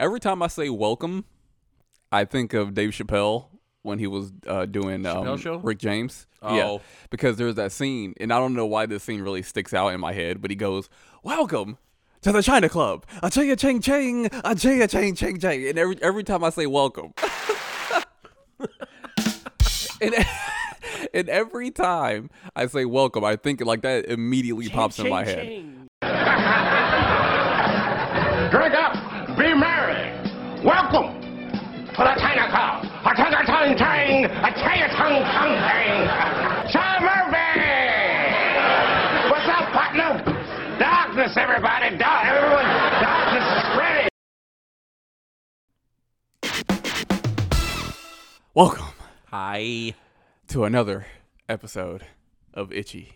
Every time I say welcome, I think of Dave Chappelle when he was uh, doing um, Show? Rick James. Yeah, Oh. because there's that scene, and I don't know why this scene really sticks out in my head, but he goes, "Welcome." To the China Club, a ching a ching ching, a ching a ching ching ching, and every every time I say welcome, and and every time I say welcome, I think like that immediately pops in my head. Drink up, be merry. Welcome to the China Club. A ching a ching ching, a ching a ching ching ching. Sean Murphy! What's up, partner? Darkness, everybody. Dark, everyone. Darkness is ready. Welcome Hi. to another episode of Itchy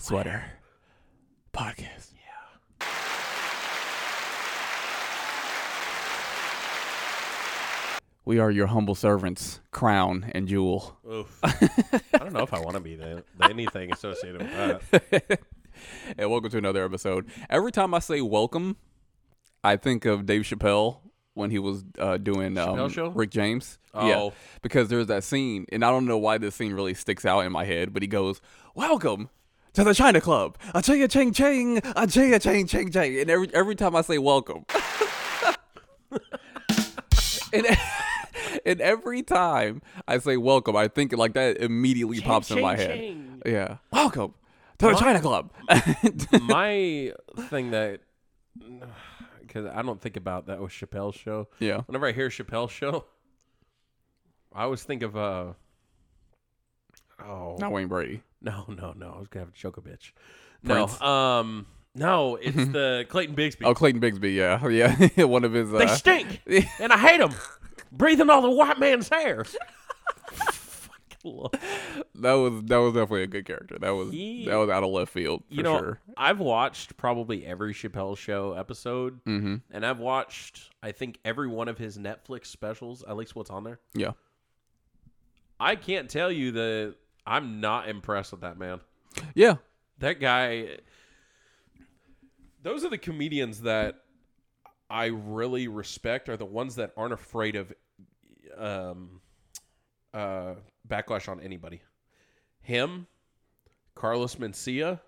Sweater Podcast. We are your humble servants, Crown and Jewel. Oof. I don't know if I want to be the, anything associated with that. and welcome to another episode. Every time I say welcome, I think of Dave Chappelle when he was uh, doing um, Show? Rick James. Yeah, Oh. because there's that scene, and I don't know why this scene really sticks out in my head, but he goes, "Welcome." To the China Club, a ching a ching ching, a ching a ching ching ching, and every every time I say welcome, and, and every time I say welcome, I think like that immediately pops in my head. Yeah, welcome to the China Club. My thing that, because I don't think about that was Chappelle's show. Yeah. Whenever I hear Chappelle's show, I always think of, uh, oh, Not Wayne Brady. no, no, no. I was going to have to choke a bitch. No, um, no, it's the Clayton Bigsby. Oh, Clayton Bigsby. Yeah, yeah. One of his. Uh, They stink, and I hate them. Breathing all the white man's hair. That was that was definitely a good character. That was He- that was out of left field for you know, sure. I've watched probably every Chappelle Show episode, Mm-hmm. and I've watched I think every one of his Netflix specials. At least what's on there. Yeah. I can't tell you that I'm not impressed with that man. Yeah. That guy. Those are the comedians that I really respect. Are the ones that aren't afraid of um, uh, backlash on anybody. Him, Carlos Mencia,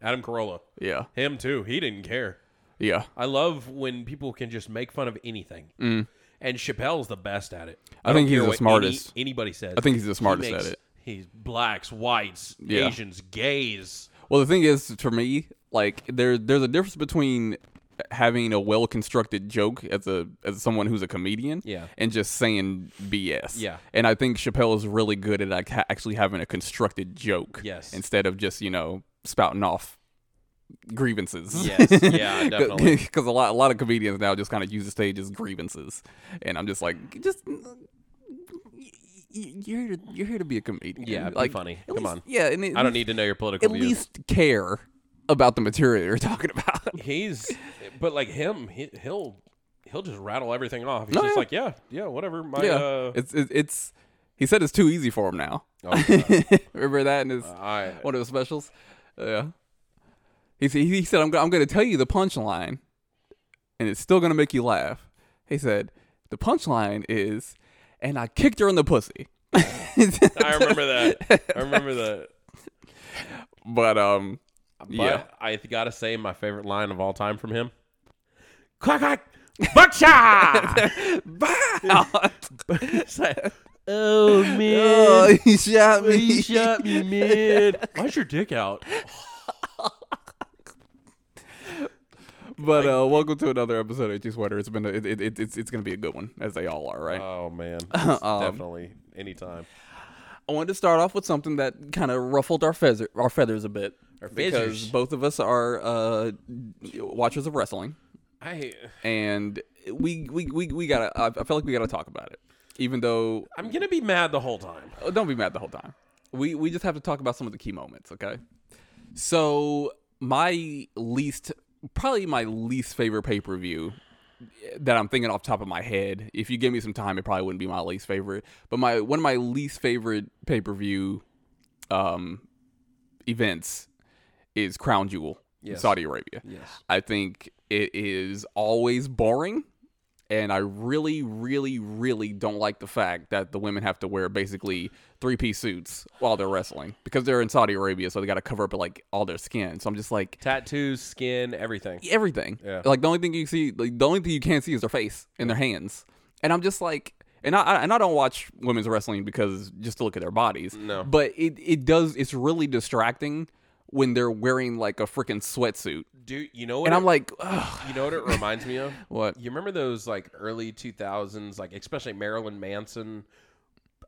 Adam Carolla. Yeah. Him too. He didn't care. Yeah. I love when people can just make fun of anything. Mm. And Chappelle's the best at it. I don't think he's the smartest. Any, anybody says. I think he's the He smartest at it. He's blacks, whites, Yeah. Asians, gays. Well, the thing is, for me, like there there's a difference between having a well constructed joke as a as someone who's a comedian, Yeah. and just saying BS. Yeah. And I think Chappelle is really good at like ha- actually having a constructed joke. Yes. Instead of just you know spouting off grievances. Yes. Yeah, definitely. Because a lot a lot of comedians now just kind of use the stage as grievances, and I'm just like just. You're here to you're here to be a comedian. Yeah, be like funny. Come least- on. Yeah, at I don't need to know your political views. at views. least care about the material you're talking about. He's, but like him, he, he'll he'll just rattle everything off. He's just yeah. like, yeah, yeah, whatever. My, yeah, uh, it's it's it's. He said it's too easy for him now. oh, Remember that in his I, one of his specials? Yeah. He said he said I'm go- I'm going to tell you the punchline, and it's still going to make you laugh. He said the punchline is, and I kicked her in the pussy. I remember that. I remember that. But um, But Yeah. I gotta say, my favorite line of all time from him. Quack quack, buckshot. Like, oh man, oh, he shot me. He shot me, man. Why's your dick out? But uh, welcome to another episode of Itchy Sweater. It's been a, it, it, it's it's gonna be a good one as they all are, right? Oh man, Um, definitely anytime. I wanted to start off with something that kind of ruffled our feather our feathers a bit because both of us are uh, watchers of wrestling, I and we we we, we gotta. I, I feel like we gotta talk about it, even though I'm gonna be mad the whole time. oh, don't be mad the whole time. We we just have to talk about some of the key moments, okay? So my least, probably my least favorite pay per view that I'm thinking off the top of my head. If you give me some time, it probably wouldn't be my least favorite. But my one of my least favorite pay per view um, events is Crown Jewel Yes. Saudi Arabia. Yes. I think it is always boring and I really, really, really don't like the fact that the women have to wear basically three piece suits while they're wrestling because they're in Saudi Arabia, so they got to cover up like all their skin. So I'm just like Tattoos, skin, everything. everything. Yeah. Like the only thing you see, like the only thing you can't see is their face and their hands. And I'm just like, and I I- and I don't watch women's wrestling because just to look at their bodies. No. But it it does. It's really distracting when they're wearing like a freaking sweatsuit. Dude, you know what? And it- I'm like, Ugh, you know what it reminds me of? what? You remember those like early 2000s, like especially Marilyn Manson,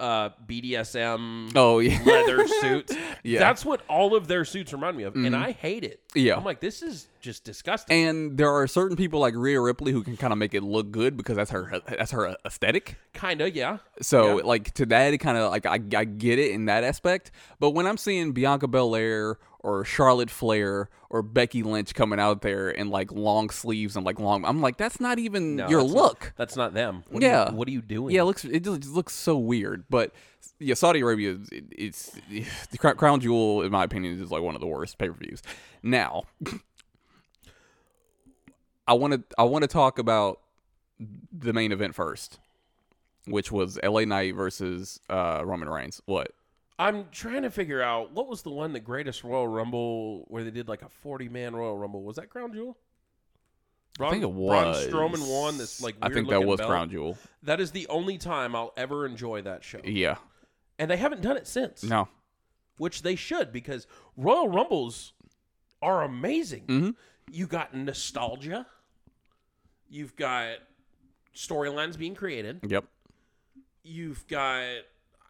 uh, BDSM Oh yeah. leather suits? Yeah. That's what all of their suits remind me of, and I hate it. Yeah. I'm like, this is just disgusting. And there are certain people like Rhea Ripley who can kind of make it look good because that's her that's her aesthetic. Kinda, yeah. So Yeah. like to that, it kind of like I, I get it in that aspect. But when I'm seeing Bianca Belair or Charlotte Flair or Becky Lynch coming out there in like long sleeves and like long, I'm like that's not even No, your that's not- look. that's not them. What are yeah. you- what are you doing? Yeah, it looks it just, looks so weird. But yeah, Saudi Arabia, is- it, it's the Crown- Crown Jewel, in my opinion, is like one of the worst pay per views. Now, I want to I want to talk about the main event first, which was LA Knight versus uh, Roman Reigns. What? I'm trying to figure out what was the one, the greatest Royal Rumble, where they did like a 40 man Royal Rumble. Was that Crown Jewel? Braun, I think it Braun was. Strowman won this like. I think that was belt. Crown Jewel. That is the only time I'll ever enjoy that show, Yeah. and they haven't done it since. No. which they should because Royal Rumbles are amazing. Mm-hmm. You got nostalgia. You've got storylines being created. Yep. You've got,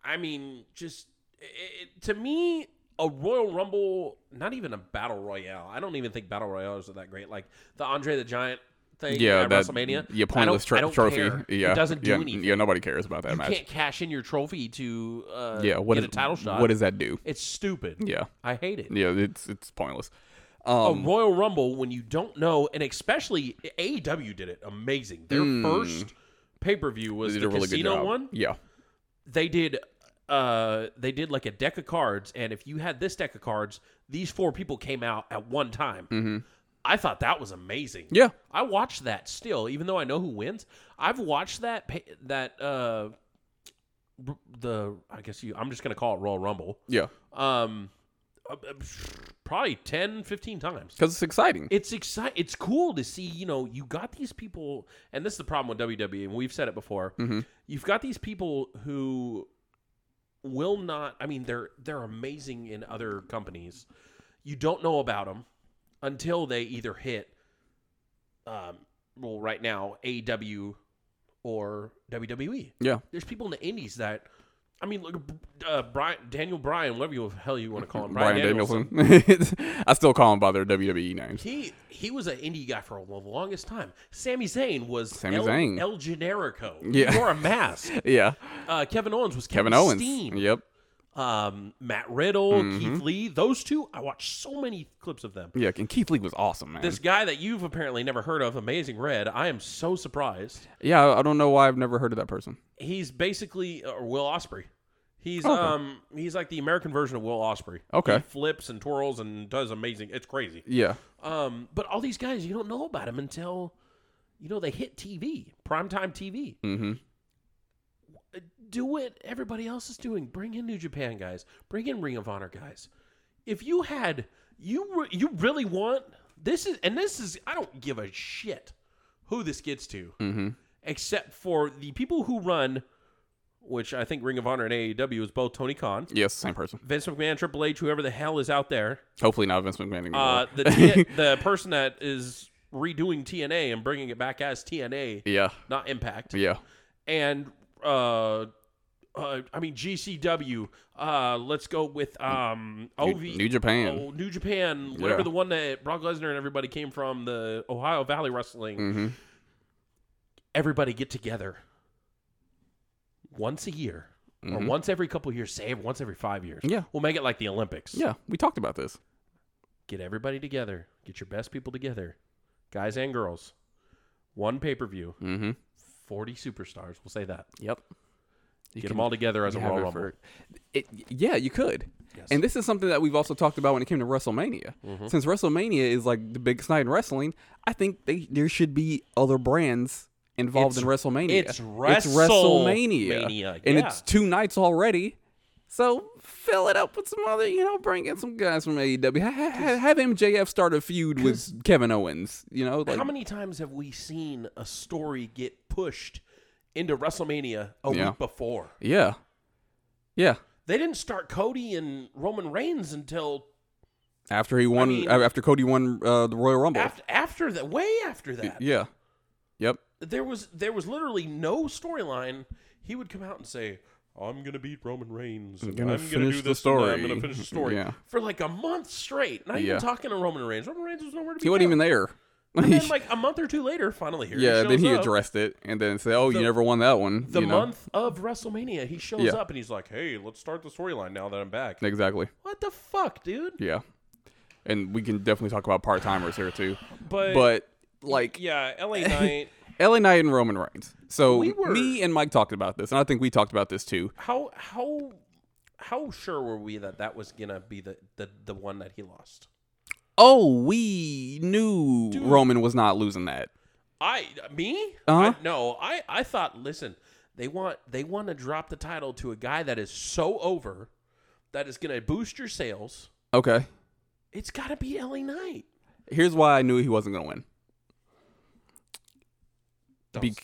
I mean, just it, it- to me, a Royal Rumble, not even a battle royale. I don't even think battle royales are that great. Like the Andre the Giant thing Yeah. at that WrestleMania. Yeah. Pointless don't- I tra- don't trophy. care. Yeah. it doesn't do yeah, anything. Yeah. Nobody cares about that match. you match. can't cash in your trophy to uh, yeah. What get is- a title shot. What does that do? It's stupid. Yeah. I hate it. Yeah. It's it's pointless. A Um. Royal Rumble when you don't know, and especially AEW did it amazing. Their first pay per view was the a really casino one. Yeah. They did, uh, they did like a deck of cards, and if you had this deck of cards, these four people came out at one time. Mm-hmm. I thought that was amazing. Yeah. I watched that still, even though I know who wins. I've watched that that uh, the I guess you. I'm just gonna call it Royal Rumble. Yeah. Um, uh, uh, probably 10, 15 times. Because it's exciting. It's exciting. It's cool to see. You know, you got these people, and this is the problem with WWE, and we've said it before. You've got these people who will not. I mean, they're they're amazing in other companies. You don't know about them until they either hit. Um, well, right now, AW or WWE. yeah. There's people in the indies that. I mean, look, uh, Brian, Daniel Bryan, whatever you hell you want to call him, Bryan Danielson. Danielson. I still call him by their WWE names. He he was an indie guy for the longest time. Sami Zayn was Sami El, Zayn. El Generico. Yeah. He wore a mask. Yeah. Uh, Kevin Owens was Kevin, Kevin Owens. Steen. Yep. Um, Matt Riddle, Mm-hmm. Keith Lee. Those two, I watched so many clips of them. Yeah. And Keith Lee was awesome, man. This guy that you've apparently never heard of, Amazing Red. I am so surprised. yeah. I- don't know why I've never heard of that person. He's basically or Will Ospreay. He's Okay. um he's like the American version of Will Ospreay. Okay. He flips and twirls and does amazing. It's crazy. Yeah. Um, but all these guys, you don't know about them until, you know, they hit TV, primetime TV. Mm-hmm. Do what everybody else is doing. Bring in New Japan guys. Bring in Ring of Honor guys. If you had, you re- you really want this is, and this is, I don't give a shit who this gets to, Mm-hmm. except for the people who run, which I think Ring of Honor and AEW is both Tony Khan, Yes. Same person. Vince McMahon, Triple H, whoever the hell is out there. Hopefully not Vince McMahon anymore. Uh, the T- the person that is redoing TNA and bringing it back as TNA, yeah. not Impact, Yeah. and uh, uh, I mean GCW. Uh, let's go with um OV New Japan. oh, New Japan, whatever Yeah. the one that Brock Lesnar and everybody came from, the Ohio Valley Wrestling. Mm-hmm. Everybody get together once a year. Or once every couple years, say once every five years. Mm-hmm. Yeah. We'll make it like the Olympics. Yeah. We talked about this. get everybody together, get your best people together, guys and girls. One pay per view, Mm-hmm. 40 superstars. We'll say that. Yep. You Get them all together as a Royal Rumble. It, yeah, you could. Yes. And this is something that we've also talked about when it came to WrestleMania. Mm-hmm. Since WrestleMania is like the biggest night in wrestling, I think they there should be other brands involved It's- in WrestleMania. it's WrestleMania, WrestleMania, and yeah. it's two nights already. So fill it up with some other, you know, bring in some guys from AEW. Ha- ha- ha- Have MJF start a feud with Kevin Owens. You know, like How many times have we seen a story get pushed into WrestleMania a Yeah. week before? yeah, yeah. They didn't start Cody and Roman Reigns until After he won, mean- after Cody won uh, the Royal Rumble. after after that, way after that. yeah, yep. There was there was literally no storyline. He would come out and say, "I'm gonna beat Roman Reigns. and gonna I'm gonna finish do this. and. I'm gonna finish the story." Yeah. For like a month straight. Not Yeah. even talking to Roman Reigns. Roman Reigns was nowhere to be He wasn't even there. And then like a month or two later, finally here. yeah, he then he up. addressed it and then said, "Oh, The- you never won that one." the you know? month of WrestleMania. He shows Yeah. up and he's like, "Hey, let's start the storyline now that I'm back." Exactly. What the fuck, dude? Yeah, and we can definitely talk about part timers here too. But, But like yeah, LA Knight. LA Knight and Roman Reigns. So We were- me and Mike talked about this, and I think we talked about this too. how how how sure were we that that was gonna be the the, the one that he lost? Oh, we knew Roman was not losing that. I me? Uh-huh. I, no, I I thought. Listen, they want they want to drop the title to a guy that is so over that is gonna boost your sales. Okay, It's got to be LA Knight. here's why I knew he wasn't going to win. Be-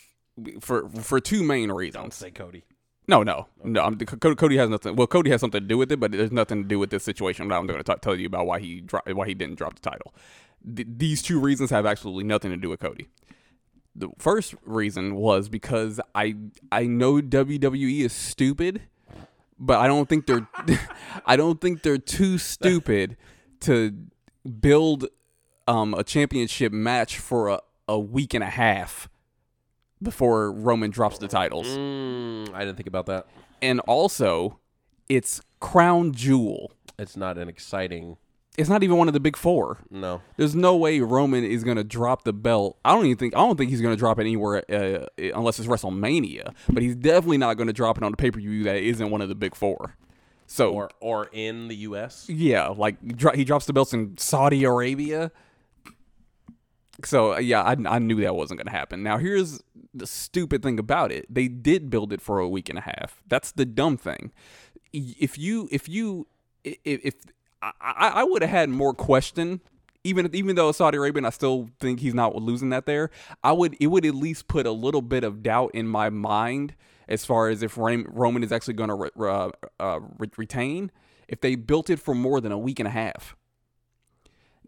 for for two main reasons. don't say Cody. No, no, no. I'm, Cody, Cody has nothing. Well, Cody has something to do with it, but there's nothing to do with this situation. But I'm going to tell you about why he dro- why he didn't drop the title. Th- these two reasons have absolutely nothing to do with Cody. The first reason was because I I know WWE is stupid, but I don't think they're I don't think they're too stupid to build um, a championship match for a, a week and a half before Roman drops the titles Mm, I didn't think about that. and also it's crown jewel. It's not an exciting. It's not even one of the big four. No. There's no way Roman is gonna drop the belt. I don't even think. I don't think he's gonna drop it anywhere uh, unless it's WrestleMania. But he's definitely not gonna drop it on the pay per view that isn't one of the big four. So Or or in the U.S. yeah, like dro- he drops the belts in Saudi Arabia. So uh, yeah, I, I knew that wasn't going to happen. Now here's the stupid thing about it: they did build it for a week and a half. That's the dumb thing. If you if you if, if I, I would have had more question. Even even though Saudi Arabian, I still think he's not losing that there. I would it would at least put a little bit of doubt in my mind as far as if Roman is actually going to re- uh, re- retain. If they built it for more than a week and a half,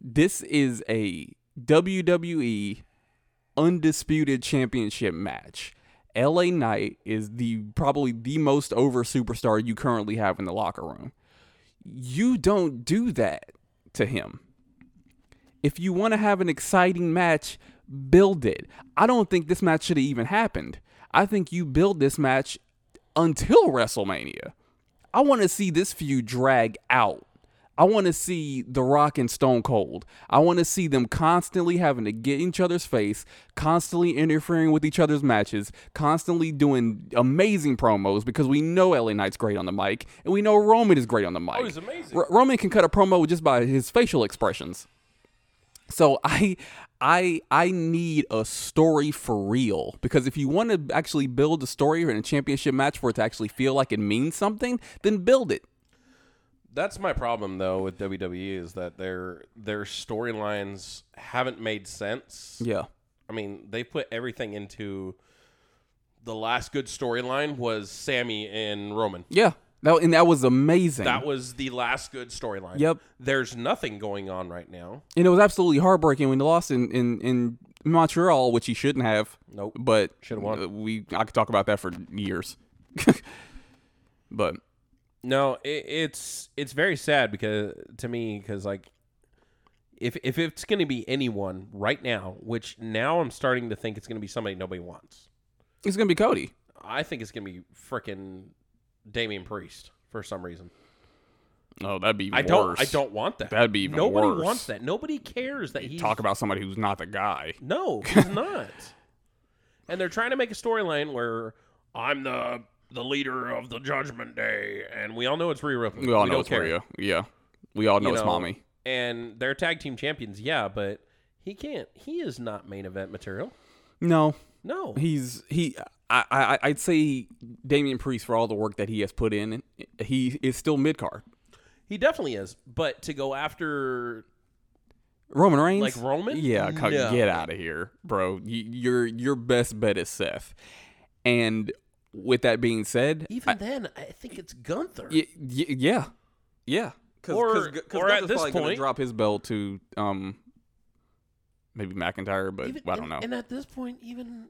this is a WWE undisputed championship match. LA Knight is the probably the most over superstar you currently have in the locker room. You don't do that to him. If you want to have an exciting match, build it. I don't think this match should have even happened. I think you build this match until WrestleMania. I want to see this feud drag out. I want to see The Rock and Stone Cold. I want to see them constantly having to get in each other's face, constantly interfering with each other's matches, constantly doing amazing promos because we know LA Knight's great on the mic and we know Roman is great on the mic. Oh, he's amazing. R- Roman can cut a promo just by his facial expressions. So I I I need a story for real because if you want to actually build a story in a championship match for it to actually feel like it means something, then build it. That's my problem though with WWE is that their their storylines haven't made sense. Yeah. I mean, they put everything into the last good storyline was Sami and Roman. Yeah. That, and that was amazing. That was the last good storyline. Yep. There's nothing going on right now. and it was absolutely heartbreaking when he lost in, in, in Montreal, which he shouldn't have. Nope. But Should've won. uh, We I could talk about that for years. but No, it, it's it's very sad because to me because like if if it's going to be anyone right now, which now I'm starting to think it's going to be somebody nobody wants. it's gonna be Cody. I think it's going to be freaking Damian Priest for some reason. Oh, that'd be even I don't. I don't want that. That'd be even Nobody worse. wants that. Nobody cares that he's talk about somebody who's not the guy. No, he's not. and they're trying to make a storyline where I'm the the leader of the Judgment Day, and we all know it's Rhea Ripley. We all know it's care. Rhea. Yeah, we all know You it's know, mommy. And they're tag team champions, yeah, but he can't. He is not main event material. No, No. He's he. I, I I'd say Damian Priest for all the work that he has put in, he is still mid card. He definitely is. But to go after Roman Reigns, Like Roman? Yeah, No. get out of here, bro. You, your your best bet is Seth. And with that being said, even then, I think it's Gunther. y- y- yeah, yeah. Cause, Or- cause, 'cause or at Gunther's this probably gonna point- drop his belt to um maybe McIntyre, but Even- I don't and, know. And at this point, even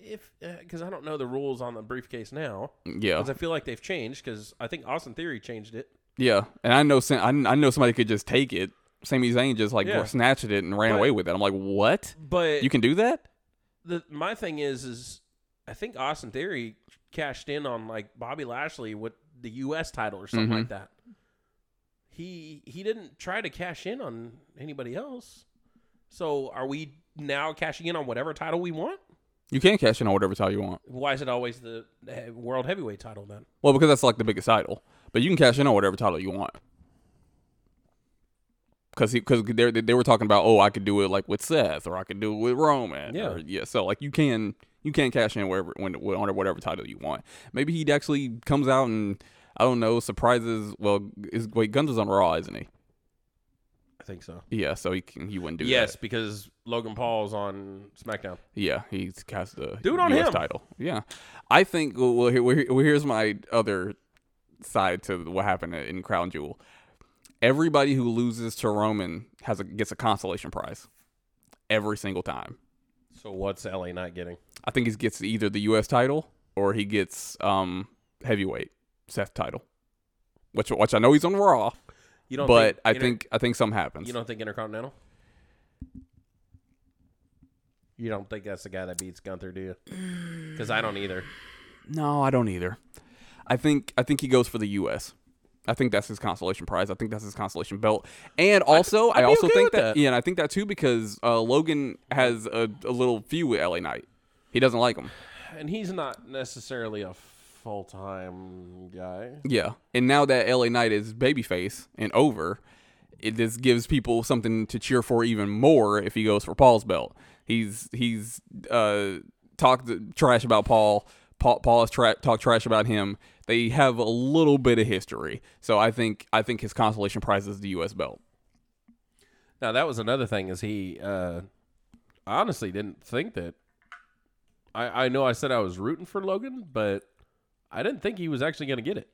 if because I don't know the rules on the briefcase now, yeah, because I feel like they've changed. Because I think Austin Theory changed it. yeah. And I know I, I know somebody could just take it. Sami Zayn just like Yeah. snatched it and ran But- away with it. I'm like, what? But You can do that? the my thing is is I think Austin Theory cashed in on like Bobby Lashley with the U.S. title or something Mm-hmm. like that. He he didn't try to cash in on anybody else. So are we now cashing in on whatever title we want? You can cash in on whatever title you want. Why is it always the world heavyweight title then? Well, because that's like the biggest title. But you can cash in on whatever title you want. Because because they they were talking about oh I could do it like with Seth or I could do it with Roman Yeah. or, yeah so like you can you can't cash in wherever when on whatever title you want maybe he actually comes out and I don't know surprises well is wait Gunther's on Raw isn't he I think so. yeah so he can he wouldn't do that. Yes, that because Logan Paul's on SmackDown. yeah he's cast the Do it on US him. title yeah I think well, well, here, well here- well, here's my other side to what happened in Crown Jewel everybody who loses to Roman has a gets a consolation prize every single time. So what's LA Knight getting? I think he gets either the U.S. title or he gets um heavyweight Seth title, which which I know he's on Raw, You don't but I inter- think I think something happens. you don't think Intercontinental? You don't think that's the guy that beats Gunther, do you? Because I don't either. no, I don't either. I think I think he goes for the U.S. I think that's his consolation prize. I think that's his consolation belt. And also, I'd I also okay think that, that. yeah, and I think that too because uh, Logan has a, a little feud with LA Knight. He doesn't like him. And he's not necessarily a full time guy. Yeah, and now that LA Knight is babyface and over, it just gives people something to cheer for even more if he goes for Paul's belt. He's he's uh, talked trash about Paul. Paul, Paul has tra- talked trash about him. They have a little bit of history, so I think I think his consolation prize is the U.S. belt. Now that was another thing is he uh honestly didn't think that I I know I said I was rooting for Logan, but I didn't think he was actually going to get it.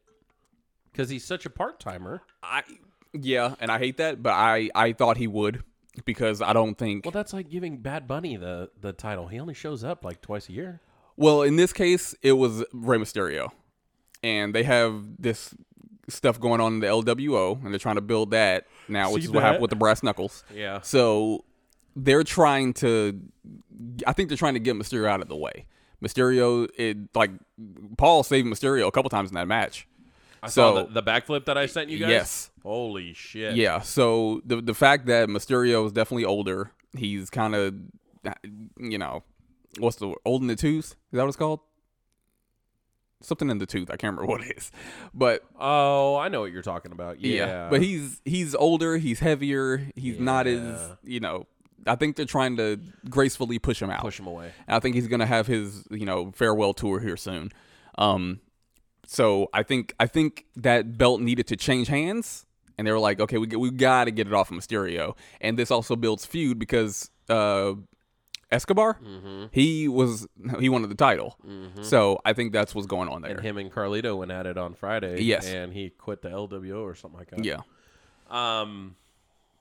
Cuz he's such a part-timer. I yeah, and I hate that, but I I thought he would because I don't think Well, that's like giving Bad Bunny the the title. He only shows up like twice a year. Well, in this case, it was Rey Mysterio, and they have this stuff going on in the LWO, and they're trying to build that now, which See is what happened with the brass knuckles. Yeah. So they're trying to, I think they're trying to get Mysterio out of the way. Mysterio, it like Paul saved Mysterio a couple times in that match. I So- saw the, the backflip that I sent you guys. Yes. Holy shit. Yeah. So the the fact that Mysterio is definitely older, he's kind of, you know, what's the old in the tooth? Is that what it's called? Something in the tooth. I can't remember what it is, but Oh, I know what you're talking about. Yeah. yeah. But he's he's older. He's heavier. He's not as Yeah. you know. I think they're trying to gracefully push him out. push him away. And I think he's gonna have his you know farewell tour here soon. Um, so I think I think that belt needed to change hands, and they were like, okay, we we got to get it off of Mysterio, and this also builds feud because uh, Escobar, Mm-hmm. he was he wanted the title, so I think that's what's going on there. And him and Carlito went at it on Friday. Yes. And he quit the LWO or something like that. yeah. Um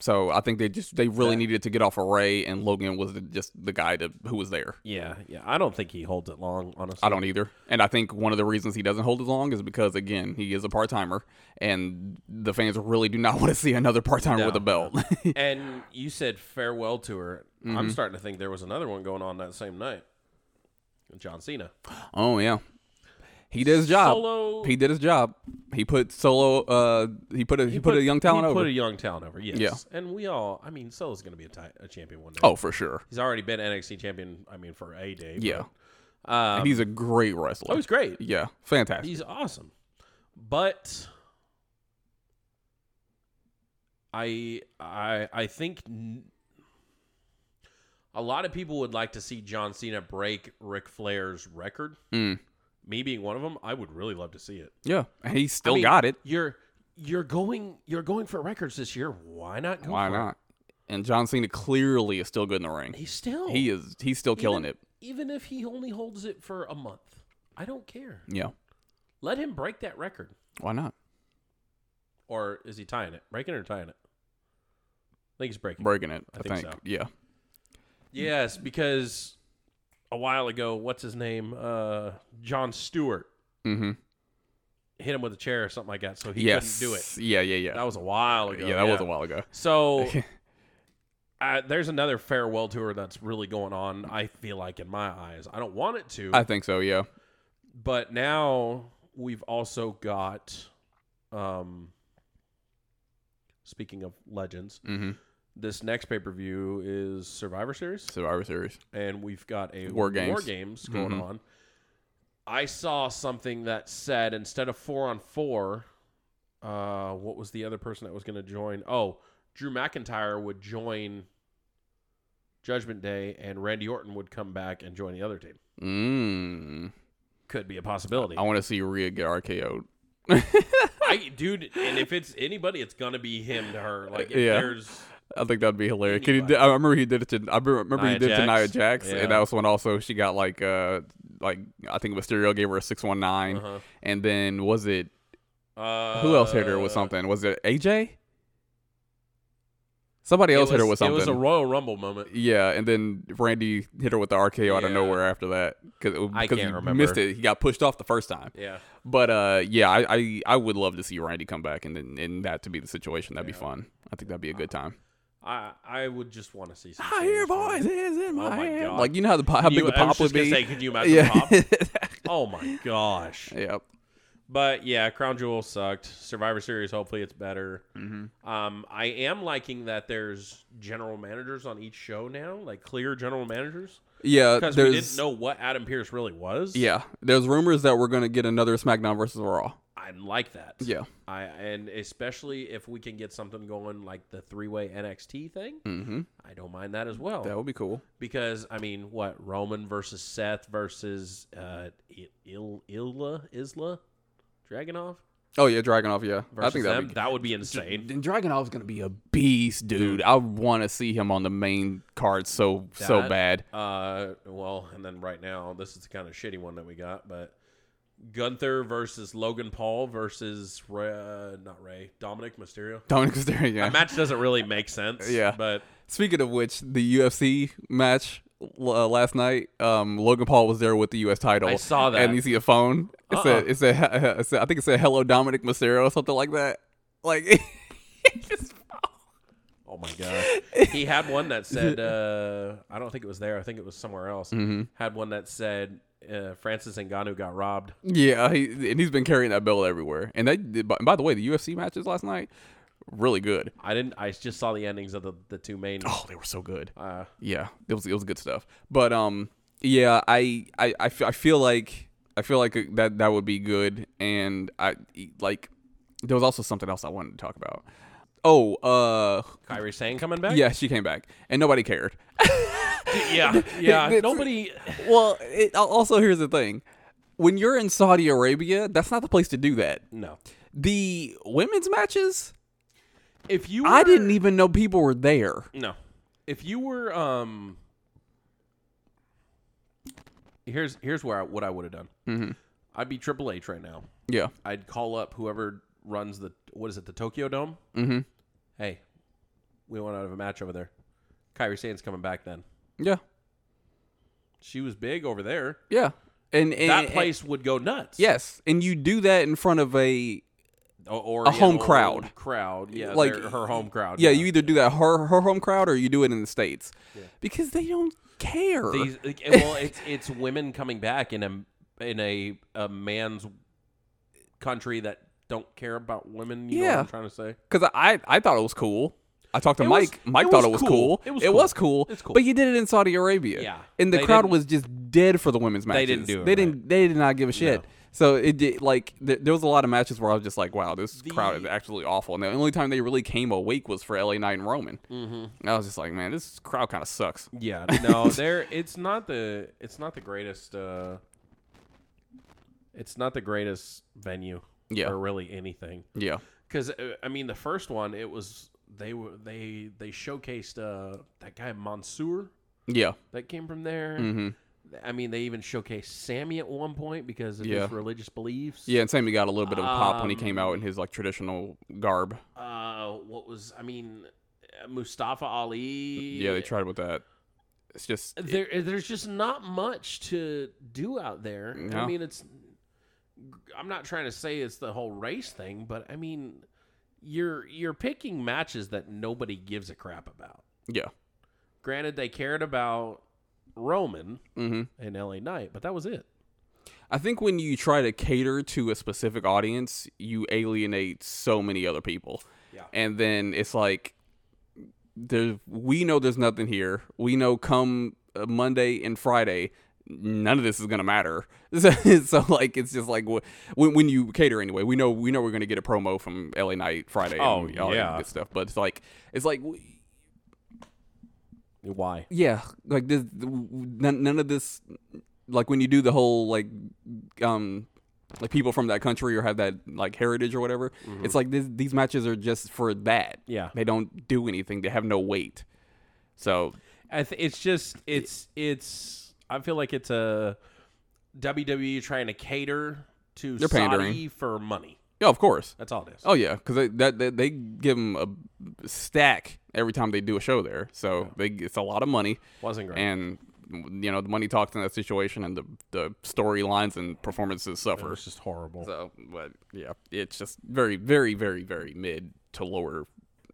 So I think they just they really needed to get off of Rey, and Logan was just the guy to, who was there. yeah, yeah. I don't think he holds it long, honestly. I don't either. And I think one of the reasons he doesn't hold as long is because again, he is a part timer and the fans really do not want to see another part timer with a belt. and you said farewell tour. Mm-hmm. I'm starting to think there was another one going on that same night. John Cena. oh yeah. He did his job. Solo- He did his job. He put solo uh he put a he, put, a young talent over. he. Put a young talent over. Yes. Yeah. And we all. I mean, Solo's going to be a, ti- a champion one day. oh, for sure. he's already been NXT champion. I mean, for a day. but, Yeah. Um, and he's a great wrestler. oh, he's great. yeah, fantastic. He's awesome. But I I I think n- A lot of people would like to see John Cena break Ric Flair's record. Mm. Me being one of them, I would really love to see it. Yeah, and he still I mean, got it. You're you're going you're going for records this year. Why not go Why for it? not? And John Cena clearly is still good in the ring. He's still He is. He's still killing it. Even if he only holds it for a month. I don't care. Yeah. Let him break that record. Why not? Or is he tying it? Breaking it or tying it? I think he's breaking. it. Breaking it. I, I think think. so. Yeah. Yes, because a while ago, what's his name? Uh, Jon Stewart Mm-hmm. hit him with a chair or something like that, so he Yes. couldn't do it. Yeah. Yeah. Yeah. That was a while ago. yeah. That was a while ago. So uh, there's another farewell tour that's really going on. I feel like in my eyes, I don't want it to, I think so. Yeah. but now we've also got. Um, speaking of legends, Mm-hmm. This next pay per view is Survivor Series. Survivor Series. and we've got a War Games. Games going Mhm. on. I saw something that said instead of four on four, uh, what was the other person that was going to join? Oh, Drew McIntyre would join Judgment Day, and Randy Orton would come back and join the other team. Mm. Could be a possibility. I want to see Rhea get RKO'd. I, dude, and if it's anybody, it's gonna be him to her. Like, if Yeah. there's I think that'd be hilarious. 'Cause he Anybody. did, I remember he did it to. I remember he Nia did it to Nia Jax? Jax, Yeah. and that was when also she got like uh like I think Mysterio gave her a six one nine, uh-huh. and then was it uh, who else hit her with something? Was it AJ? Somebody else hit her with something. It was a Royal Rumble moment. yeah, and then Randy hit her with the RKO out of nowhere after that because I because can't he remember. missed it. He got pushed off the first time. Yeah. But uh, yeah, I, I I would love to see Randy come back and then and that to be the situation. That'd be fun. I think that'd be a good time. I I would just want to see some. I hear change from boys him. is in my, Oh my hand. God. Like you know how the pop, how Can big you- the I was pop would just gonna be. say, could you imagine yeah. the Oh my gosh! yep. But yeah, Crown Jewel sucked. Survivor Series, hopefully it's better. Mm-hmm. Um, I am liking that there's general managers on each show now, like clear general managers, Yeah. because we There's didn't know what Adam Pearce really was. yeah. There's rumors that we're gonna get another SmackDown versus Raw. I like that. Yeah. I and especially if we can get something going like the three way NXT thing, Mm-hmm. I don't mind that as well. That would be cool. because I mean, what Roman versus Seth versus uh, Il Isla Isla Dragunov Oh yeah, Dragunov. Yeah, versus I think that'd be. that would be insane. And Dragunov's gonna be a beast, dude. I want to see him on the main card so so bad. Uh, well, and then right now, this is the kind of shitty one that we got, but Gunther versus Logan Paul versus Rey, uh, not Rey Dominic Mysterio. Dominic Mysterio. Yeah. That match doesn't really make sense. Yeah. but Speaking of which, the UFC match uh, last night, um, Logan Paul was there with the U.S. title. I saw that. and you see a phone. It Uh-uh. said, it said, it said, I think it said, "Hello, Dominic Mysterio" or something like that. Like, just- oh my god, he had one that said uh, I don't think it was there. I think it was somewhere else. Mm-hmm. Had one that said uh, Francis Ngannou got robbed. yeah, he, and he's been carrying that belt everywhere. And they, did, by, by the way, the UFC matches last night, really good. I didn't. I just saw the endings of the the two main. Oh, they were so good. Uh, yeah, it was it was good stuff. But um, yeah, I I I fe- I feel like I feel like that that would be good. And I like there was also something else I wanted to talk about. Oh, uh, Kairi Sane coming back. yeah, she came back, and nobody cared. yeah, yeah. It's- Nobody. well, it, also here's the thing: when you're in Saudi Arabia, that's not the place to do that. No. The women's matches, If you, were, I didn't even know people were there. No. If you were um Here's here's where I, what I would have done. Mhm. I'd be Triple H right now. Yeah. I'd call up whoever runs the what is it, the Tokyo Dome? Mm-hmm. Hey, we want to have a match over there. Kairi Sane's coming back then. Yeah. She was big over there. Yeah. And, and that and- place would go nuts. yes, and you do that in front of a Or, or A yeah, home crowd. Crowd. Yeah, Like- her home crowd. yeah. You either do that her her home crowd or you do it in the states because they don't care. These, well, it's it's women coming back in a in a a man's country that don't care about women. You know Yeah. what I'm trying to say. Because I I thought it was cool. I talked to It was- Mike. Mike it thought it was cool. cool. It was It cool. was cool. It's cool. But you did it in Saudi Arabia. Yeah. And the They crowd was just dead for the women's matches. They didn't do it They right. didn't. They did not give a shit. No. So it did like th- there was a lot of matches where I was just like, wow, this crowd is actually awful. And the only time they really came awake was for LA Knight and Roman. Mm-hmm. I was just like, man, this crowd kind of sucks. Yeah, no, there. It's not the. It's not the greatest. uh It's not the greatest venue. Yeah. or really anything. Yeah, Because uh, I mean, the first one, it was they were they they showcased uh that guy Mansoor yeah, that came from there. hmm I mean, they even showcased Sami at one point because of Yeah. his religious beliefs. yeah. And Sami got a little bit of a pop when he came Um, out in his like traditional garb. Uh, what was I mean, Mustafa Ali. Yeah, they tried with that. It's just there there's just not much to do out there. I mean, it's I'm not trying to say it's the whole race thing, but I mean, you're you're picking matches that nobody gives a crap about. yeah. Granted, they cared about Roman hmm and LA Knight, but that was it. I think when you try to cater to a specific audience, you alienate so many other people. Yeah. And then it's like there we know there's nothing here. We know come uh, Monday and Friday none of this is going to matter. So, so, like it's just like when when you cater anyway. We know we know we're going to get a promo from LA Knight Friday Oh, and all that yeah. good stuff, but it's like it's like Why? yeah, like this none, none of this like when you do the whole like um like people from that country or have that like heritage or whatever. It's like this, these matches are just for that. Yeah. They don't do anything. They have no weight. So, I th- it's just it's it's I feel like it's a WWE trying to cater to They're Saudi pandering. for money. yeah, of course. That's all it is. Oh yeah, because they that they, they give them a stack every time they do a show there. So they it's a lot of money, Wasn't great. and you know the money talks in that situation, and the the storylines and performances suffer. It's just horrible. So, but yeah, it's just very, very, very, very mid to lower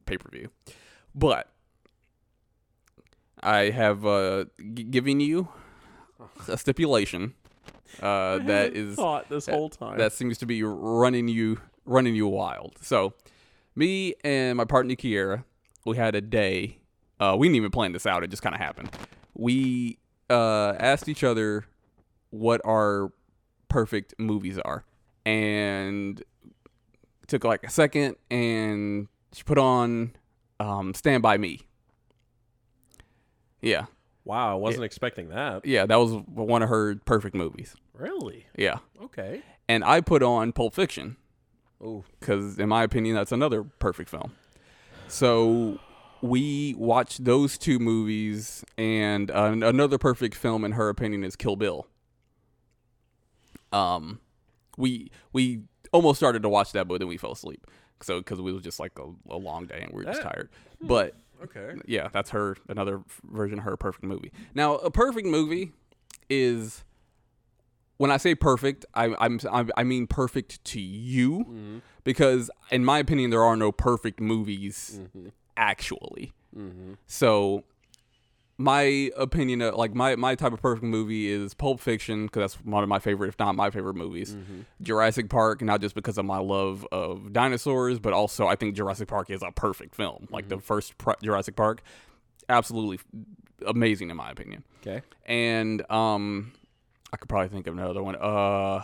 pay per view. But I have uh, g- given you a stipulation uh, that is thought this whole time. that seems to be running you running you wild. So, me and my partner Kiera, we had a day. Uh, we didn't even plan this out; it just kind of happened. We uh, asked each other what our perfect movies are, and took like a second and she put on um, "Stand by Me." Yeah, wow, I wasn't expecting that. yeah, that was one of her perfect movies. Really? Yeah, Okay. and I put on Pulp Fiction. Oh, because in my opinion that's another perfect film so we watched those two movies and uh, another perfect film in her opinion is kill bill um we we almost started to watch that but then we fell asleep so because it was just like a, a long day and we were just tired but okay. yeah, that's her another version of her perfect movie. Now, a perfect movie is when I say perfect, I, I'm, I mean perfect to you, mm-hmm. because in my opinion, there are no perfect movies mm-hmm. actually. Mm-hmm. So, my opinion, of, like my my type of perfect movie is Pulp Fiction because that's one of my favorite, if not my favorite movies. Jurassic Park, not just because of my love of dinosaurs, but also I think Jurassic Park is a perfect film. Like the first pr- Jurassic Park, absolutely amazing in my opinion. Okay. And um, I could probably think of another one. Uh,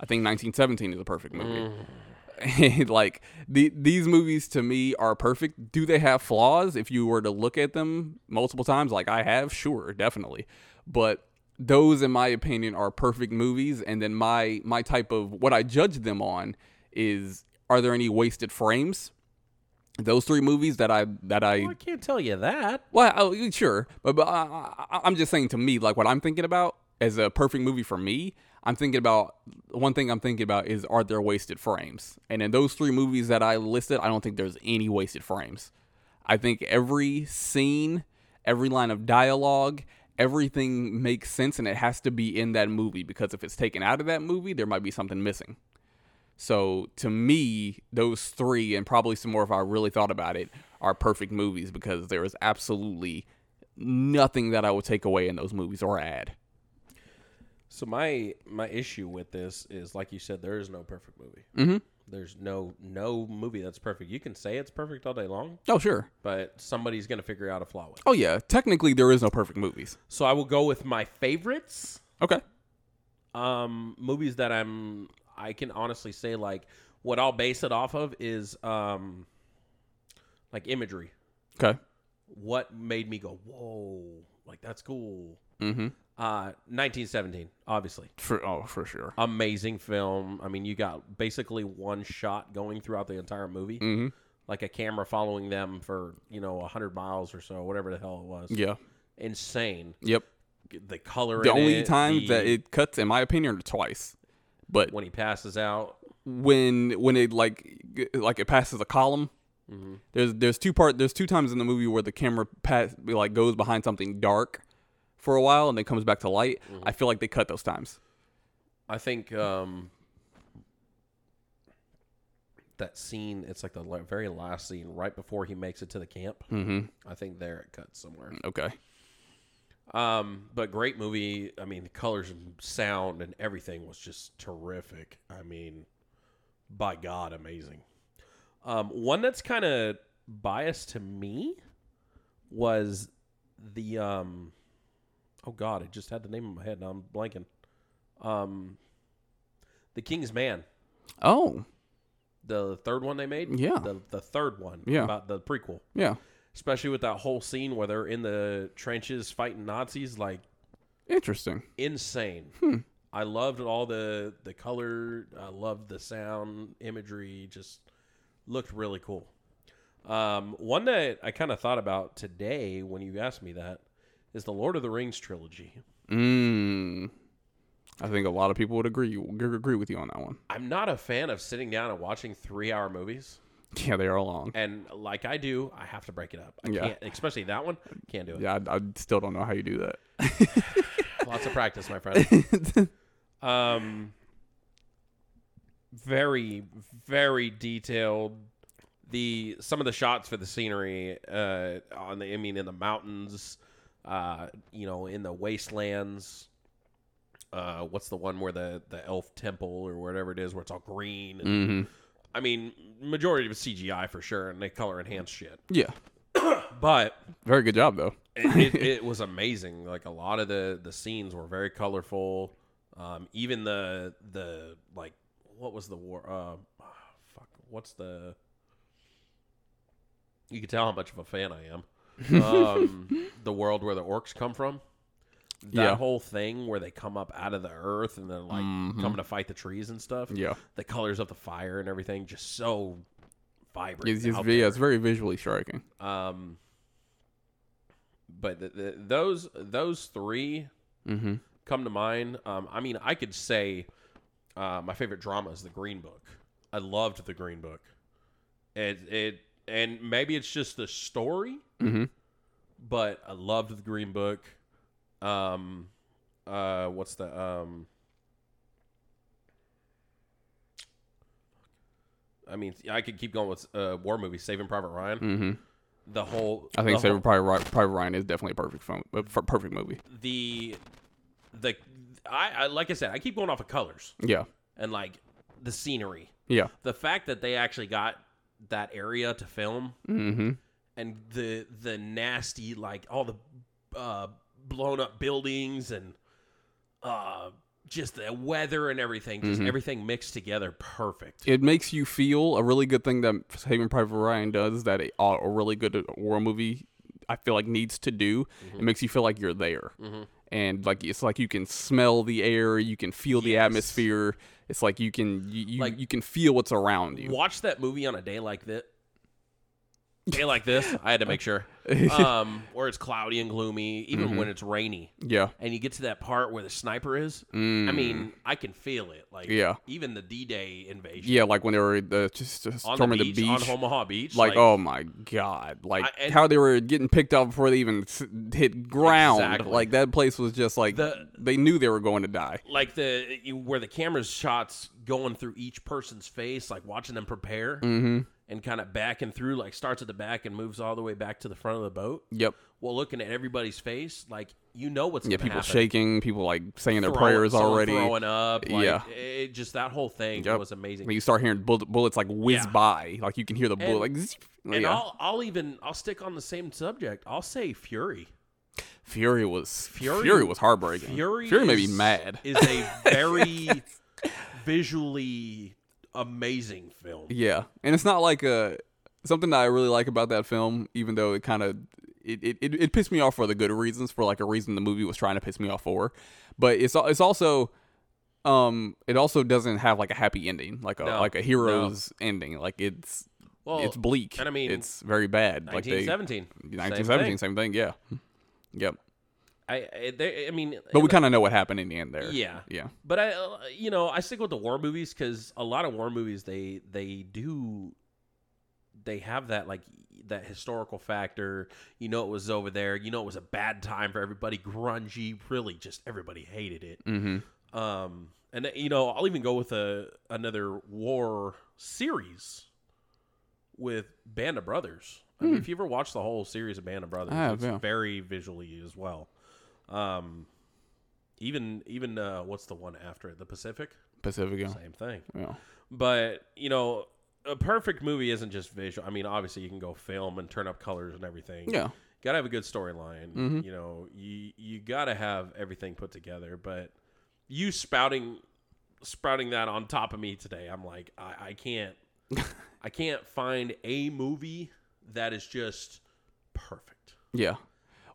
I think 1917 is a perfect movie. like the, these movies to me are perfect. Do they have flaws? If you were to look at them multiple times, like I have, sure, definitely. But those, in my opinion, are perfect movies. And then my my type of what I judge them on is: are there any wasted frames? Those three movies that I that I Well, I can't tell you that. well, oh, sure, but, but I, I, I'm just saying to me, like what I'm thinking about as a perfect movie for me. I'm thinking about one thing. I'm thinking about is are there wasted frames? And in those three movies that I listed, I don't think there's any wasted frames. I think every scene, every line of dialogue, everything makes sense, and it has to be in that movie because if it's taken out of that movie, there might be something missing. So to me, those three, and probably some more if I really thought about it, are perfect movies because there is absolutely nothing that I would take away in those movies or add. So my my issue with this is, like you said, there is no perfect movie. Mm-hmm. There's no no movie that's perfect. You can say it's perfect all day long, Oh sure. but somebody's gonna figure out a flaw with it. Oh yeah. Technically, there is no perfect movies. So I will go with my favorites. Okay. um, movies that I'm I can honestly say like what I'll base it off of is um, like imagery. Okay. What made me go whoa, like that's cool. Mm-hmm. Uh, 1917, obviously. For oh, for sure. amazing film. I mean, you got basically one shot going throughout the entire movie, Mm-hmm. like a camera following them for you know hundred miles or so, whatever the hell it was. Yeah. insane. Yep. The color. The only it, time the- that it cuts, in my opinion, twice. But when he passes out. when when it like like it passes a column, Mm-hmm. there's there's two part there's two times in the movie where the camera pass like goes behind something dark for a while and then comes back to light. Mm-hmm. I feel like they cut those times. I think um, that scene. It's like the very last scene, right before he makes it to the camp. Mm-hmm. I think there it cuts somewhere. Okay. Um, but great movie. I mean, the colors and sound and everything was just terrific. I mean, by God, amazing. Um, one that's kind of biased to me was the um, oh God, I just had the name in my head. Now I'm blanking. Um, the King's Man, Oh the third one they made. Yeah. the the third one. Yeah. about the prequel, yeah, especially with that whole scene where they're in the trenches fighting Nazis. Like interesting. insane. I loved all the the color. I loved the sound, imagery. Just looked really cool. Um, one that I kind of thought about today when you asked me that is the Lord of the Rings trilogy. Mm. I think a lot of people would agree agree with you on that one. I'm not a fan of sitting down and watching three hour movies. Yeah, they are long. And like I do, I have to break it up. I Yeah. can't, especially that one. Can't do it. Yeah, I, I still don't know how you do that. Lots of practice, my friend. um, very, very detailed. The some of the shots for the scenery, uh, on the I mean, in the mountains, uh, you know, in the wastelands. Uh, what's the one where the the elf temple or whatever it is, where it's all green? And, mm-hmm. I mean, majority of it's CGI for sure, and they color enhance shit. Yeah, But very good job though. it, it, it was amazing. Like a lot of the the scenes were very colorful. Um, even the the like what was the war? Uh, fuck, what's the? You can tell how much of a fan I am. Um, the world where the orcs come from. That Yeah. whole thing where they come up out of the earth and they're like coming to fight the trees and stuff. Yeah, The colors of the fire and everything just so vibrant. it's, it's, yeah, it's very visually striking. Um, but the, the, those those three Mm-hmm. come to mind. Um, I mean, I could say uh, my favorite drama is The Green Book. I loved The Green Book. It it and maybe it's just the story, Mm-hmm. but I loved The Green Book. Um, uh, what's the um? I mean, I could keep going with uh, war movies, Saving Private Ryan. Mm-hmm. The whole, I think Saving Private Ryan, Private Ryan is definitely a perfect film, a f- perfect movie. the the I, I like I said, I keep going off of colors Yeah, and like the scenery. yeah. The fact that they actually got that area to film Mm-hmm. and the the nasty like all the uh, blown up buildings and uh, just the weather and everything, just everything mixed together perfect. It makes you feel a really good thing that Saving Private Ryan does that a, a really good war movie I feel like needs to do. It makes you feel like you're there. And like it's like you can smell the air, you can feel the Yes. atmosphere. It's like you can you, you, Like- you can feel what's around you. Watch that movie on a day like that. Day like this, I had to make sure. Um, where it's cloudy and gloomy, even when it's rainy. Yeah. and you get to that part where the sniper is. I mean, I can feel it. Like, Mm. Yeah. even the D-Day invasion. Yeah, like when they were uh, just, just on storming the beach, the beach. on Omaha Beach. like, oh my god like I- and- how they were getting picked up before they even s- hit ground Exactly. like that place was just like The- they knew they were going to die like the you- where the camera's shots going through each person's face, like watching them prepare, mm-hmm. And kind of backing through, like starts at the back and moves all the way back to the front of the boat. yep Well, looking at everybody's face, like you know what's yeah people happen. shaking people like saying their Throwing- prayers already throwing up. Like, Yeah. it, just that whole thing Yep. was amazing. when you start hearing bullet, bullets like whiz Yeah. by like you can hear the bullet And- like zzz, and yeah. I'll I'll even I'll stick on the same subject. I'll say Fury. Fury was Fury- Fury, was heartbreaking. Fury, made me mad. Is a very visually amazing film. Yeah, and it's not like a something that I really like about that film, even though it kind of it, it, it, it pissed me off for the good reasons, for like a reason the movie was trying to piss me off for. But it's it's also um it also doesn't have like a happy ending, like a No, like a hero's ending. Like it's Well, it's bleak. and I mean, it's very bad. Like they 1917. 1917, same thing. Yeah. Yep. I, I, they, I mean, But we kind of know what happened in the end there. Yeah. Yeah. But I, uh, you know, I stick with the war movies because a lot of war movies they they do they have that like that historical factor. You know, it was over there. You know, it was a bad time for everybody. Grungy, really, just everybody hated it. Mm-hmm. Um, and you know, I'll even go with a another war series with Band of Brothers. I mean, if you ever watched the whole series of Band of Brothers, Hmm. Have, it's yeah. very visually as well. Um, even even uh, what's the one after it? The Pacific, Pacific. Yeah. same thing. yeah. But you know, a perfect movie isn't just visual. I mean, obviously you can go film and turn up colors and everything. Yeah. gotta have a good storyline. Mhm. You know, you you gotta have everything put together. But you spouting sprouting that on top of me today, I'm like, I, I can't I can't find a movie that is just perfect. Yeah.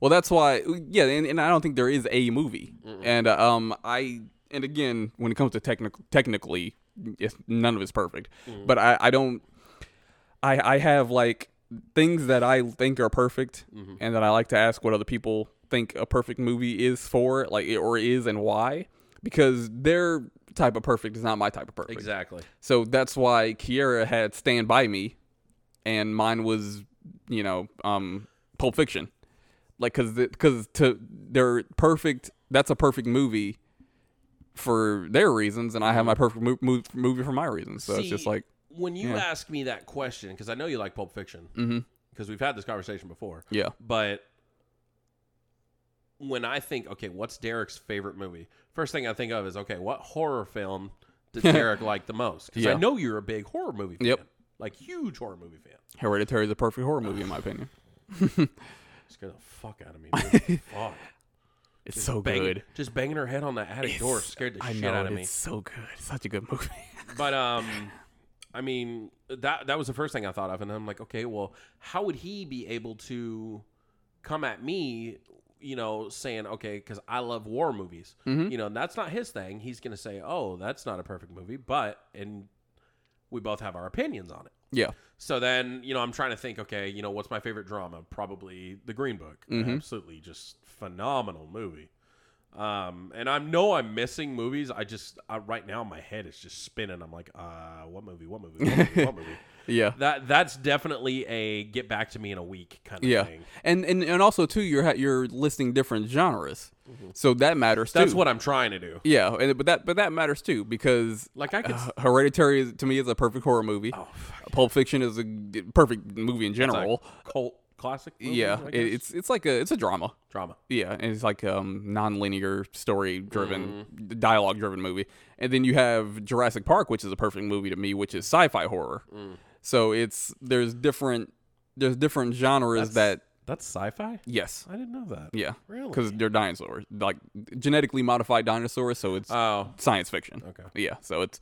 Well, that's why. Yeah, and, and I don't think there is a movie. And uh, um, I and again, when it comes to technical, technically, it's, none of it's perfect. But I, I don't. I, I have like things that I think are perfect, and that I like to ask what other people think a perfect movie is for, like or is and why, because their type of perfect is not my type of perfect. Exactly. So that's why Kiera had Stand By Me, and mine was, you know, um, Pulp Fiction. Like, cause, the, cause to they're perfect. That's a perfect movie for their reasons, and I have my mm-hmm. perfect mo- mo- movie for my reasons. So it's just like, when you yeah. ask me that question, because I know you like Pulp Fiction, mm-hmm. because we've had this conversation before. yeah, But when I think, okay, what's Derek's favorite movie? First thing I think of is, okay, what horror film did Derek like the most? Because I know you're a big horror movie fan. Yep. Like, huge horror movie fan. Hereditary is a perfect horror movie in my opinion. Scared the fuck out of me. Dude. fuck. It's so Bang- good. Just banging her head on the attic door scared the I shit know, out of it's me. so good. It's such a good movie. But um, I mean that that was the first thing I thought of, and I'm like, okay, well, how would he be able to come at me? You know, saying okay, because I love war movies. Mm-hmm. You know, that's not his thing. He's gonna say, oh, that's not a perfect movie, but and we both have our opinions on it. Yeah, So then, you know, I'm trying to think, okay, you know, what's my favorite drama? Probably The Green Book. Mm-hmm. Absolutely just phenomenal movie. Um, and I know I'm missing movies. I just uh, right now my head is just spinning. I'm like, uh, what movie? What movie? What movie? What movie? yeah. That that's definitely a get back to me in a week kind of Yeah, thing. and and and also too, you're ha- you're listing different genres, so that matters too. Mm-hmm. That's what I'm trying to do. Yeah, and, but that but that matters too because Like I could. uh, Hereditary is, to me is a perfect horror movie. oh. Pulp Fiction is a perfect movie in general. cult classic. Movie, yeah, I it, guess? it's it's like a it's a drama. drama. Yeah, and it's like um non-linear story driven, Mm-hmm. dialogue driven movie. And then you have Jurassic Park, which is a perfect movie to me, which is sci-fi horror. Mm. So it's there's different there's different genres that That's sci-fi. yes, I didn't know that. yeah, Really? because they're dinosaurs, like genetically modified dinosaurs. So it's Oh, science fiction. Okay. Yeah, so it's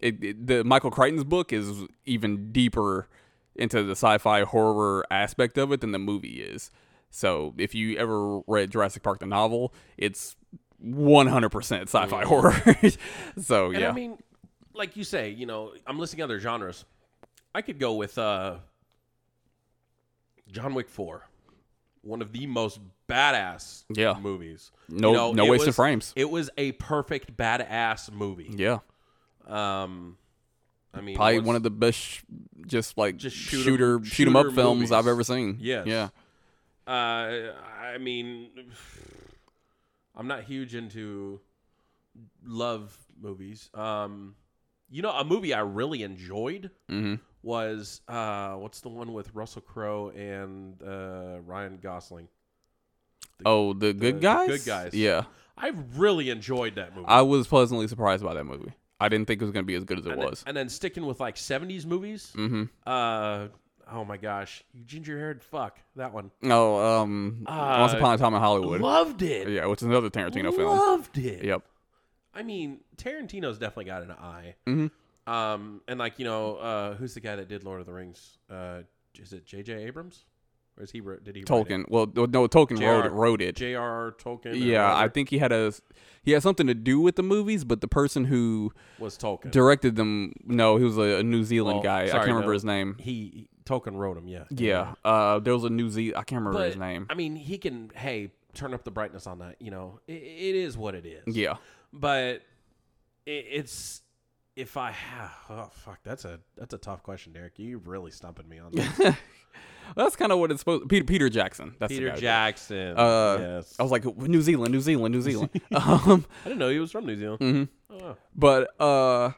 it, it- the Michael Crichton's book is even deeper into the sci-fi horror aspect of it than the movie is. So if you ever read Jurassic Park the novel, it's 100% sci-fi horror. so And yeah. I mean, like you say, you know, I'm listing other genres. I could go with uh, John Wick Four, one of the most badass Yeah. movies. No- You know, no it wasted was- frames. It was a perfect badass movie. yeah. Um, I mean, Probably one of the best sh- just like Just shoot 'em- shooter shoot 'em up films. I've ever seen. Yes. Yeah. Uh, I mean, I'm not huge into love movies. Um, you know, a movie I really enjoyed Mhm. was uh, what's the one with Russell Crowe and uh, Ryan Gosling? Oh, the, The good guys? Good Guys. Yeah. I really enjoyed that movie. I was pleasantly surprised by that movie. I didn't think it was going to be as good as it and, then, was. and then sticking with like 70s movies, Mm-hmm. uh, Oh my gosh, you ginger haired fuck that one. No, um, Once Uh, Upon a Time in Hollywood. Loved it. yeah, which is another Tarantino film. Loved it. Yep. I mean, Tarantino's definitely got an eye. Mm-hmm. Um, and like you know, uh, who's the guy that did Lord of the Rings? Uh, is it J.J. Abrams, or is he? wrote- Did he? write it? Tolkien. Well, no, Tolkien wrote, wrote it. J.R. Tolkien. Yeah, I think he had a he had something to do with the movies, but the person who was Tolkien. directed them, no, he was a, a New Zealand guy. I can't remember no. his name. He, he Tolkien wrote him. Yeah. Yeah, uh, there was a New Zealand. I can't remember But his name. I mean, he can. Hey, turn up the brightness on that. You know, it, it is what it is. Yeah, but it, it's if I have oh fuck that's a that's a tough question, Derek. You really stumping me on that. that's kind of what it's supposed. Peter Peter Jackson. That's Peter. Jackson. Uh, yes, I was like New Zealand, New Zealand, New Zealand. um, I didn't know he was from New Zealand. mhm. Oh, wow. But uh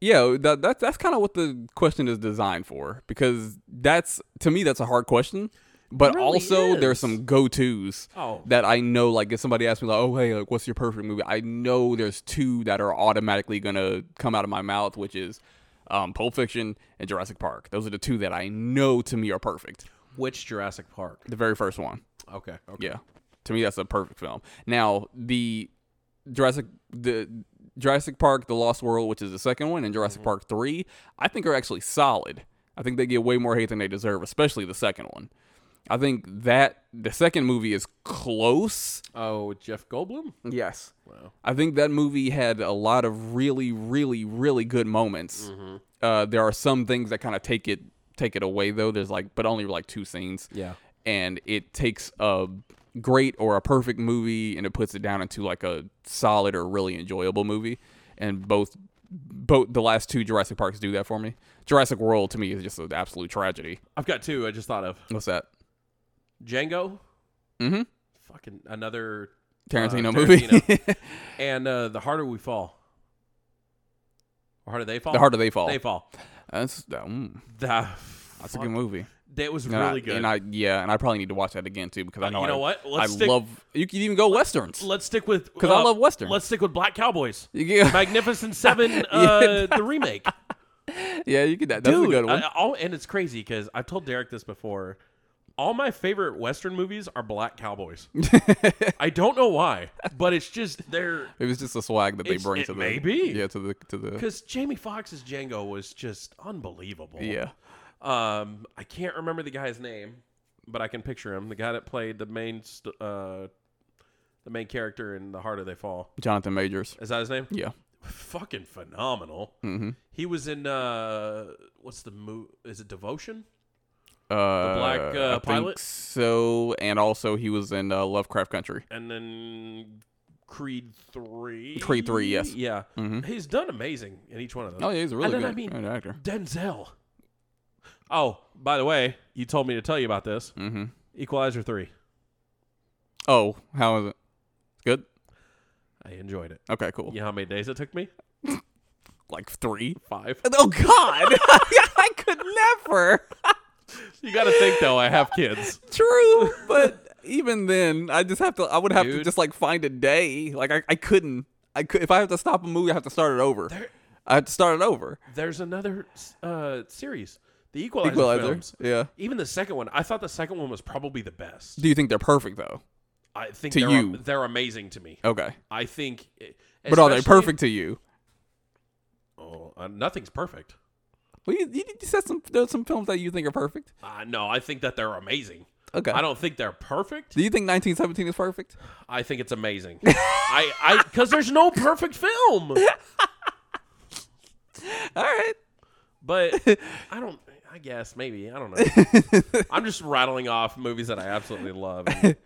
yeah, that, that that's kind of what the question is designed for because that's to me that's a hard question. But really also is. there's some go-tos Oh. that I know like if somebody asks me like, "Oh, hey, like what's your perfect movie?" I know there's two that are automatically going to come out of my mouth, which is um Pulp Fiction and Jurassic Park. Those are the two that I know to me are perfect. Which Jurassic Park? The very first one. Okay. Okay. Yeah. To me that's a perfect film. Now, the Jurassic the Jurassic Park The Lost World, which is the second one, and Jurassic Park 3, I think are actually solid. I think they get way more hate than they deserve, especially the second one. I think that the second movie is close. Oh, Jeff Goldblum. Yes. Wow. I think that movie had a lot of really, really, really good moments. Uh, there are some things that kind of take it take it away though. There's like, but only like two scenes Yeah. and it takes a great or a perfect movie and it puts it down into like a solid or really enjoyable movie and both both the last two Jurassic Parks do that for me. Jurassic World to me is just an absolute tragedy. I've got two. I just thought of What's that? Django. Mhm. Fucking another Tarantino uh, movie. And uh, the harder we fall. Or harder they fall. the harder they fall. They fall. That's mm, That, that's a good movie. That was And I- really good. And I yeah, and I probably need to watch that again too because I Uh, know you know I, what? I Let's stick- love. You can even go westerns. let's stick with 'Cause I uh, love Western. Let's stick with Black Cowboys. Yeah. Magnificent Seven, uh, the remake. yeah, you can. That, that's Dude, a good one. I- and it's crazy because I've told Derek this before. All my favorite Western movies are Black Cowboys. I don't know why, but it's just they're it was just a swag that they It's- bring it to the may be. yeah to the to the because Jamie Foxx's Django was just unbelievable. yeah. Um, I can't remember the guy's name, but I can picture him. The guy that played the main, st- uh, the main character in The Harder They Fall. Jonathan Majors. Is that his name? Yeah. Fucking phenomenal. Mm-hmm. He was in uh, what's the movie? Is it Devotion? Uh, Black, uh, I think Pilot? So, and also he was in uh, Lovecraft Country. And then Creed three. Creed 3, yes. Yeah, Mhm. he's done amazing in each one of those. Oh yeah, he's a really and then, good, I mean, good actor. Denzel. Oh, by the way, you told me to tell you about this. Mm-hmm. Equalizer three. Oh, how is it? Good. I enjoyed it. Okay, cool. You know how many days it took me? Like three. Five. Oh God, I could never. You got to think though. I have kids. True, but even then, I just have to. I would have to just like find a day. Like I, I couldn't. I could if I have to stop a movie, I have to start it over. There- I have to start it over. There's another uh, series, the Equalizer, Equalizer. films. Yeah. Even the second one, I thought the second one was probably the best. Do you think they're perfect though? I think To they're, you. they're amazing to me. Okay, I think, but are they perfect to you? Oh, uh, nothing's perfect. Well, you, you said some there's some films that you think are perfect. Uh, no, I think that they're amazing. Okay. I don't think they're perfect. Do you think 1917 is perfect? I think it's amazing. I, I, because there's no perfect film. All right. But I don't. I guess maybe I don't know. I'm just rattling off movies that I absolutely love and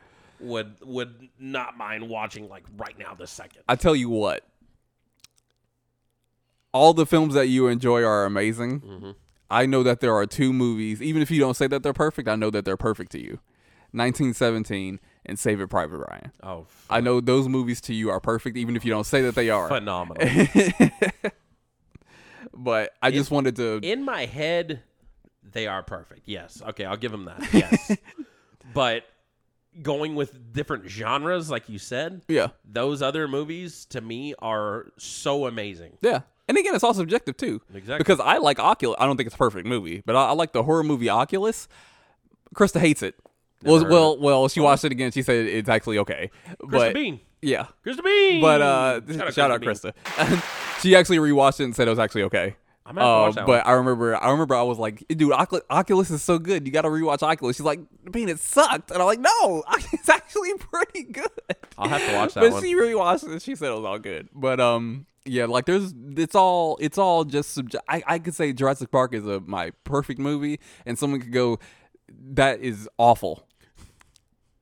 would would not mind watching like right now this second. I tell you what. All the films that you enjoy are amazing. Mm-hmm. I know that there are two movies, even if you don't say that they're perfect, I know that they're perfect to you. 1917 and Saving Private Ryan. Oh, I know those movies to you are perfect, even if you don't say that they are. phenomenal! But I just wanted to. In my head, they are perfect. Yes. Okay, I'll give them that. Yes. but going with different genres, like you said, yeah. those other movies to me are so amazing. Yeah. And again, it's all subjective too. Exactly. Because I like Oculus. I don't think it's a perfect movie, but I, I like the horror movie Oculus. Krista hates it. Well, well, well. She watched it again. She said it's actually okay. Krista but Bean. yeah, Krista Bean. but uh, Shout shout, out Krista Krista. she actually rewatched it and said it was actually okay. I'm Uh, watch that but I remember, I remember, I was like, "Dude, Oculus is so good. You got to rewatch Oculus." She's like, "Bean, it sucked," and I'm like, "No, it's actually pretty good." I'll have to watch that but one. she rewatched it. She said it was all good. But um, yeah, like there's, it's all, it's all just subject. I, I could say Jurassic Park is a my perfect movie, and someone could go, "That is awful."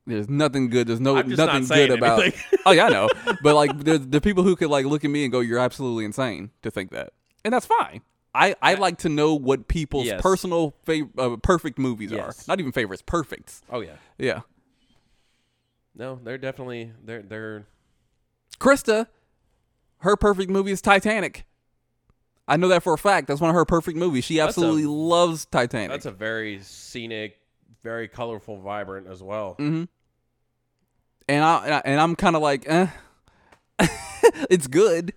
There's nothing good. There's no nothing good about. oh yeah, I know. But like, there's the people who could like look at me and go, "You're absolutely insane to think that," and that's fine. I, I like to know what people's Yes. personal fav- uh, perfect movies Yes. are. Not even favorites, perfects. Oh yeah. Yeah. No, they're definitely they're they're Krista, her perfect movie is Titanic. I know that for a fact. That's one of her perfect movies. She a- absolutely loves Titanic. that's a very scenic, very colorful, vibrant as well. I and I- and I'm kind of like, eh. it's good,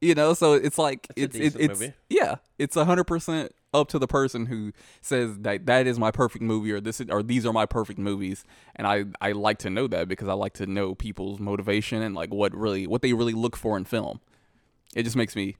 you know. So it's like It's a it's it, it's movie. yeah, it's hundred percent up to the person who says that that is my perfect movie or this is, or these are my perfect movies, and I I like to know that because I like to know people's motivation and like what really what they really look for in film. It just makes me,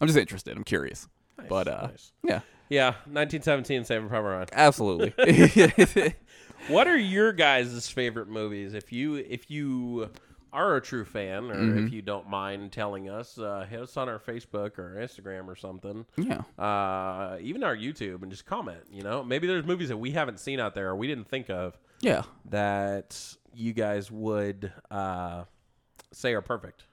I'm just interested. I'm curious, but uh, nice. yeah, Yeah, 1917 Saving Private Ryan. absolutely. What are your guys' favorite movies? If you if you are a true fan, or Mm-hmm. if you don't mind telling us, uh, hit us on our Facebook or Instagram or something. yeah. Uh, even our YouTube, and just comment. You know, maybe there's movies that we haven't seen out there or we didn't think of Yeah. that you guys would uh, say are perfect.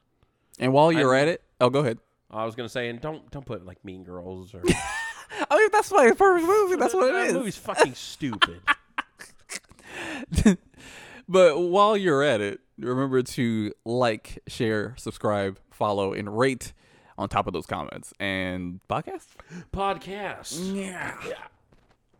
And while you're at it, oh, go ahead. I was gonna say, and don't don't put like Mean Girls or I mean, that's my perfect movie. That's what that it is. movie's fucking stupid. But while you're at it, remember to like, share, subscribe, follow, and rate on top of those comments and podcast. Podcast. Yeah. Yeah.